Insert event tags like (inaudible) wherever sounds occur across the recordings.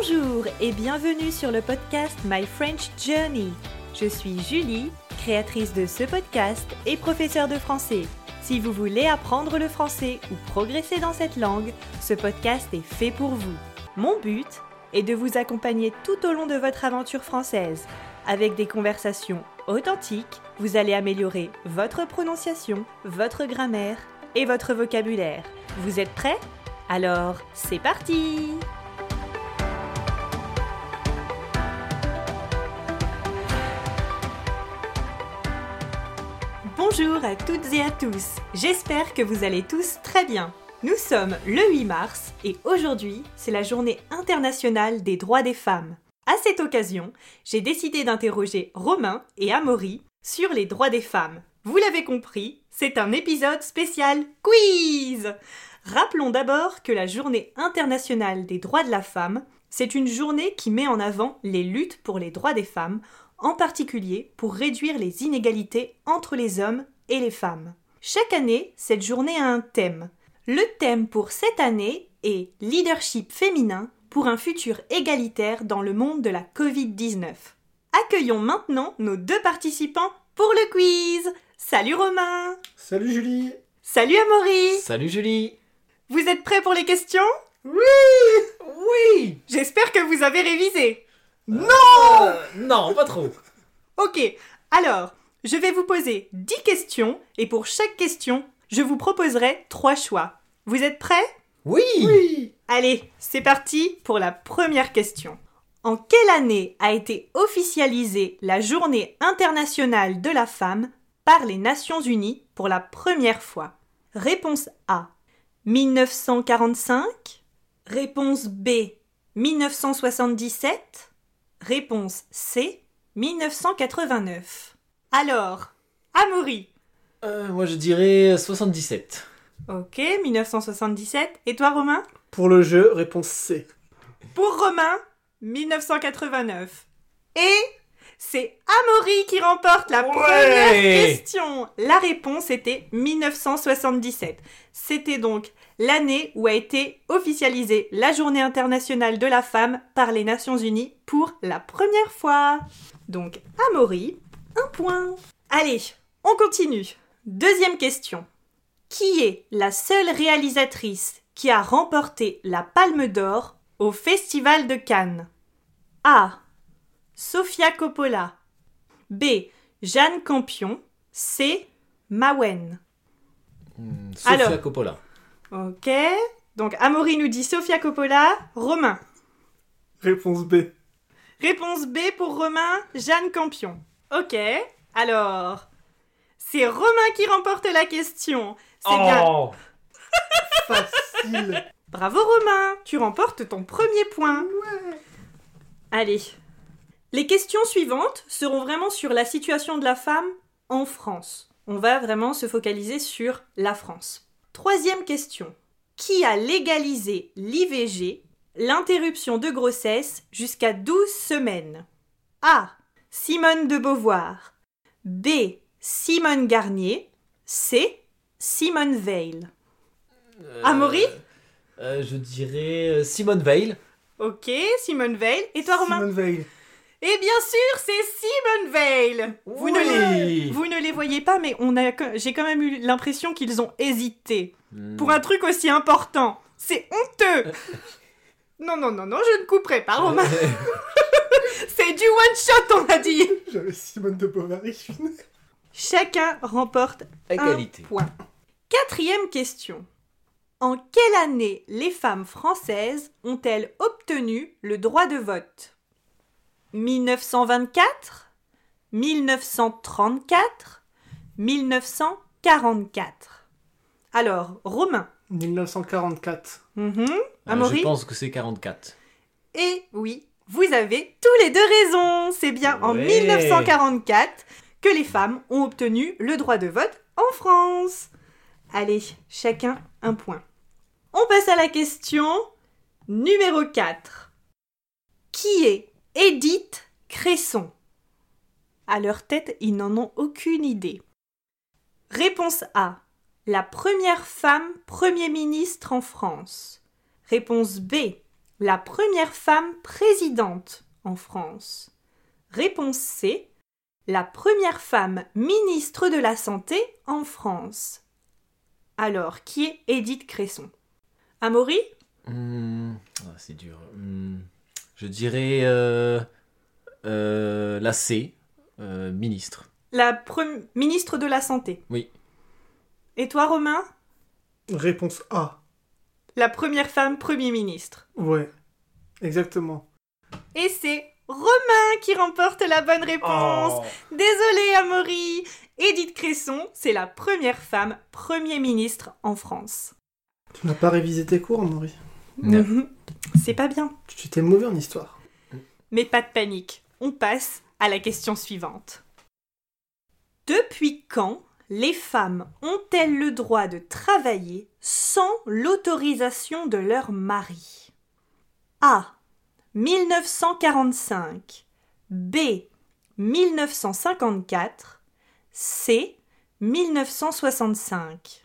Bonjour et bienvenue sur le podcast My French Journey. Je suis Julie, créatrice de ce podcast et professeure de français. Si vous voulez apprendre le français ou progresser dans cette langue, ce podcast est fait pour vous. Mon but est de vous accompagner tout au long de votre aventure française. Avec des conversations authentiques, vous allez améliorer votre prononciation, votre grammaire et votre vocabulaire. Vous êtes prêts? Alors, c'est parti Bonjour à toutes et à tous, j'espère que vous allez tous très bien. Nous sommes le 8 mars et aujourd'hui c'est la journée internationale des droits des femmes. À cette occasion, j'ai décidé d'interroger Romain et Amaury sur les droits des femmes. Vous l'avez compris, c'est un épisode spécial quiz Rappelons d'abord que la journée internationale des droits de la femme, c'est une journée qui met en avant les luttes pour les droits des femmes en particulier pour réduire les inégalités entre les hommes et les femmes. Chaque année, cette journée a un thème. Le thème pour cette année est Leadership féminin pour un futur égalitaire dans le monde de la Covid-19. Accueillons maintenant nos deux participants pour le quiz. Salut Romain Salut Julie Salut Amaury Salut Julie Vous êtes prêts pour les questions? Oui Oui J'espère que vous avez révisé. Non Non, pas trop. Ok, alors, je vais vous poser 10 questions et pour chaque question, je vous proposerai 3 choix. Vous êtes prêts? Oui Oui Allez, c'est parti pour la première question. En quelle année a été officialisée la Journée internationale de la femme par les Nations Unies pour la première fois? Réponse A 1945 Réponse B 1977 Réponse C 1989. Alors, Amaury. Euh, moi je dirais 77. Ok, 1977. Et toi, Romain? Pour le jeu, réponse C. Pour Romain, 1989. Et c'est Amaury qui remporte la Ouais première question. La réponse était 1977. C'était donc l'année où a été officialisée la Journée internationale de la femme par les Nations Unies pour la première fois. Donc Amaury, un point. Allez, on continue. Deuxième question. Qui est la seule réalisatrice qui a remporté la Palme d'Or au Festival de Cannes? A. Sofia Coppola. B. Jeanne Campion. C. Mawen. Hmm, Sofia Alors. Coppola. Ok. Donc Amaury nous dit Sofia Coppola. Romain. Réponse B. Réponse B pour Romain, Jeanne Campion. Ok. Alors, c'est Romain qui remporte la question. C'est bien. Oh (laughs) Facile Bravo Romain, tu remportes ton premier point. Allez. Les questions suivantes seront vraiment sur la situation de la femme en France. On va vraiment se focaliser sur la France. Troisième question. Qui a légalisé l'IVG, l'interruption de grossesse, jusqu'à 12 semaines? A. Simone de Beauvoir. B. Simone Garnier. C. Simone Veil. Euh, Amaury euh, Je dirais euh, Simone Veil. Ok, Simone Veil. Et toi Romain? Simone Veil. Et bien sûr, c'est Simone Veil. Vous, ne les, vous ne les voyez pas, mais on a, j'ai quand même eu l'impression qu'ils ont hésité Hmm. pour un truc aussi important. C'est honteux. (laughs) non, non, non, non, je ne couperai pas, Romain. (laughs) (laughs) c'est du one shot, on a dit. J'avais Simone de Bovary. Chacun remporte Égalité. un point. Quatrième question. En quelle année les femmes françaises ont-elles obtenu le droit de vote? 1924 1934 1944 Alors, Romain. 1944. Mhm. Euh, Amaury je pense que c'est 44. Et oui, vous avez tous les deux raison. C'est bien en Ouais. 1944 que les femmes ont obtenu le droit de vote en France. Allez, chacun un point. On passe à la question numéro 4. Qui est Edith Cresson À leur tête, ils n'en ont aucune idée. Réponse A. La première femme Premier ministre en France. Réponse B. la première femme présidente en France Réponse C. La première femme ministre de la Santé en France. Alors, qui est Édith Cresson? Amaury? Hmm, ah, c'est dur. Hmm, je dirais euh, euh, la C, euh, ministre. La pre- ministre de la Santé. Oui. Et toi, Romain? Réponse A. La première femme Premier ministre. Ouais. Exactement. Et c'est Romain qui remporte la bonne réponse. Oh. Désolé, Amaury. Édith Cresson, c'est la première femme Premier ministre en France. Tu n'as pas révisé tes cours, Henri Non. C'est pas bien. Tu étais mauvais en histoire. Mais pas de panique, on passe à la question suivante. Depuis quand les femmes ont-elles le droit de travailler sans l'autorisation de leur mari? A. 1945 B. 1954 C. 1965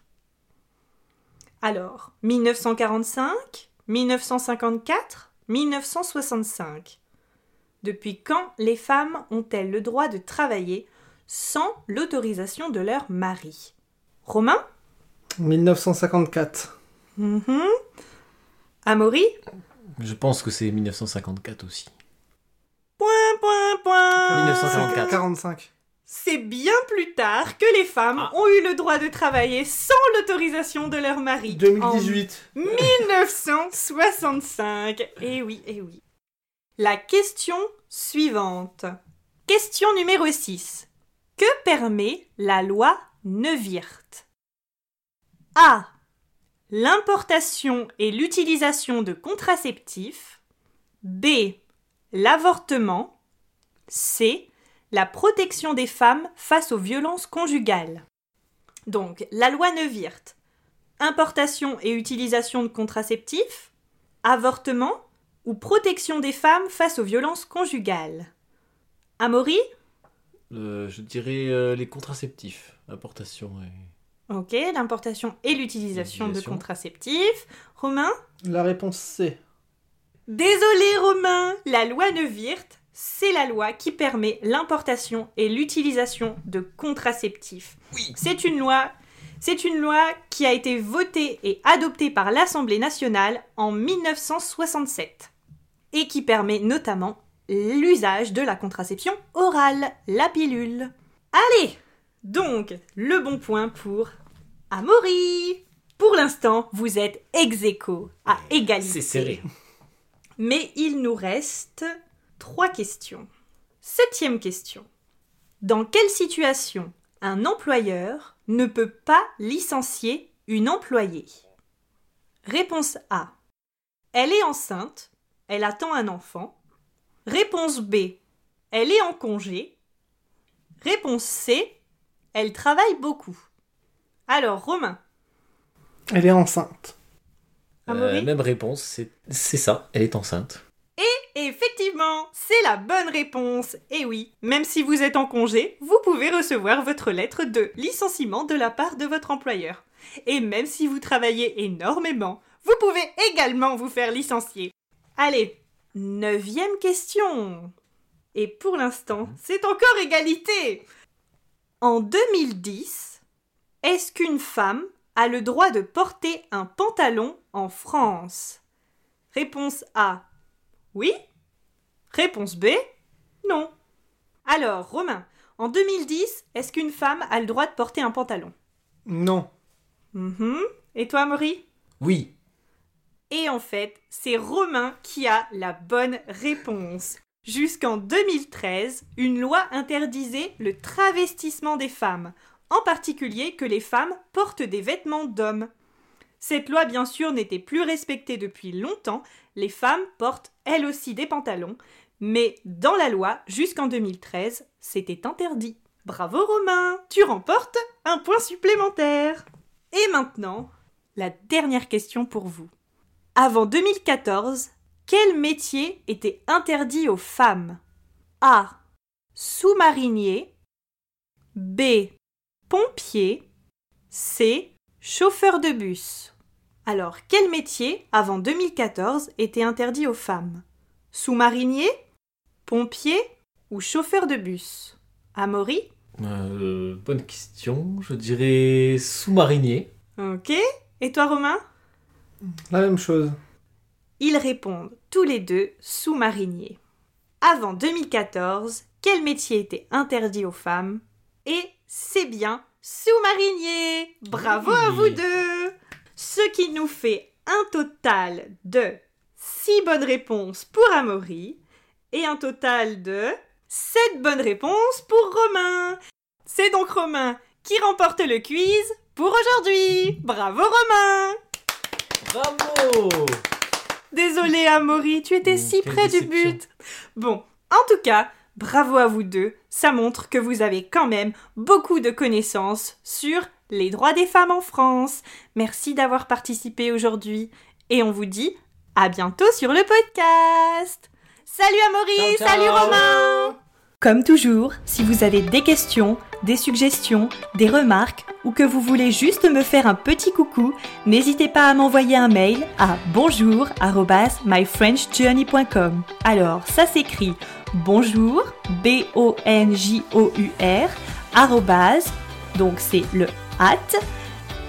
Alors, 1945 1954 1965 depuis quand les femmes ont-elles le droit de travailler sans l'autorisation de leur mari? Romain? 1954. Mhm. Amaury? Je pense que c'est 1954 aussi. Point, point, point 1954. 45. C'est bien plus tard que les femmes Ah. ont eu le droit de travailler sans l'autorisation de leur mari. 2018. En 1965. Eh oui, eh oui. La question suivante. Question numéro 6. Que permet la loi Neuwirth? A. L'importation et l'utilisation de contraceptifs. B. L'avortement. C. La protection des femmes face aux violences conjugales. Donc, la loi Neuwirth. Importation et utilisation de contraceptifs. Avortement ou protection des femmes face aux violences conjugales. Amaury? Euh, je dirais euh, les contraceptifs. Importation et... Ok, l'importation et l'utilisation de contraceptifs. Romain? La réponse C. Désolé Romain, la loi Neuwirth, c'est la loi qui permet l'importation et l'utilisation de contraceptifs. Oui. C'est une loi, c'est une loi qui a été votée et adoptée par l'Assemblée nationale en 1967 et qui permet notamment l'usage de la contraception orale, la pilule. Allez, donc le bon point pour Amaury. Pour l'instant, vous êtes ex aequo, à égalité. C'est serré. Mais il nous reste trois questions. Septième question. Dans quelle situation un employeur ne peut pas licencier une employée? Réponse A. Elle est enceinte, elle attend un enfant. Réponse B. Elle est en congé. Réponse C. Elle travaille beaucoup. Alors, Romain, Elle est enceinte. Euh, même réponse, c'est ça, elle est enceinte. Et effectivement, c'est la bonne réponse. Et oui, même si vous êtes en congé, vous pouvez recevoir votre lettre de licenciement de la part de votre employeur. Et même si vous travaillez énormément, vous pouvez également vous faire licencier. Allez, neuvième question. Et pour l'instant, c'est encore égalité. En 2010, est-ce qu'une femme a le droit de porter un pantalon en France? Réponse A. Oui Réponse B Non. Alors, Romain, en 2010, est-ce qu'une femme a le droit de porter un pantalon? Non. Mhm. Et toi, Maury? Oui. Et en fait, c'est Romain qui a la bonne réponse. Jusqu'en 2013, une loi interdisait le travestissement des femmes, en particulier que les femmes portent des vêtements d'hommes. Cette loi, bien sûr, n'était plus respectée depuis longtemps, les femmes portent elles aussi des pantalons, mais dans la loi, jusqu'en 2013, c'était interdit. Bravo Romain, tu remportes un point supplémentaire. Et maintenant, la dernière question pour vous. Avant 2014, quel métier était interdit aux femmes? A. Sous-marinier. B. Pompier. C. Chauffeur de bus. Alors, quel métier, avant 2014, était interdit aux femmes? Sous-marinier? Pompier Ou chauffeur de bus? Amaury? Euh, bonne question. Je dirais sous-marinier. Ok. Et toi, Romain? La même chose. Ils répondent tous les deux sous-mariniers. Avant 2014, quel métier était interdit aux femmes? Et c'est bien sous-marinier Bravo à vous deux Ce qui nous fait un total de 6 bonnes réponses pour Amaury et un total de 7 bonnes réponses pour Romain. C'est donc Romain qui remporte le quiz pour aujourd'hui. Bravo Romain Bravo Désolé Amaury, tu étais Mmh, si près du but. Bon, en tout cas, bravo à vous deux. Ça montre que vous avez quand même beaucoup de connaissances sur les droits des femmes en France. Merci d'avoir participé aujourd'hui. Et on vous dit à bientôt sur le podcast. Salut Amaury, Ciao, ciao. salut Romain Comme toujours, si vous avez des questions, des suggestions, des remarques ou que vous voulez juste me faire un petit coucou, n'hésitez pas à m'envoyer un mail à bonjour@myfrenchjourney.com. Alors, ça s'écrit bonjour b o n j o u r arrobase, donc c'est le at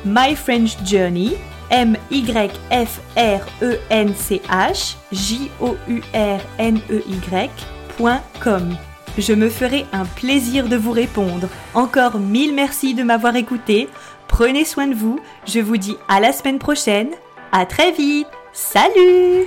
myfrenchjourney m y f r e n c h j o u r n e y.com. Je me ferai un plaisir de vous répondre. Encore mille merci de m'avoir écouté. Prenez soin de vous. Je vous dis à la semaine prochaine. À très vite. Salut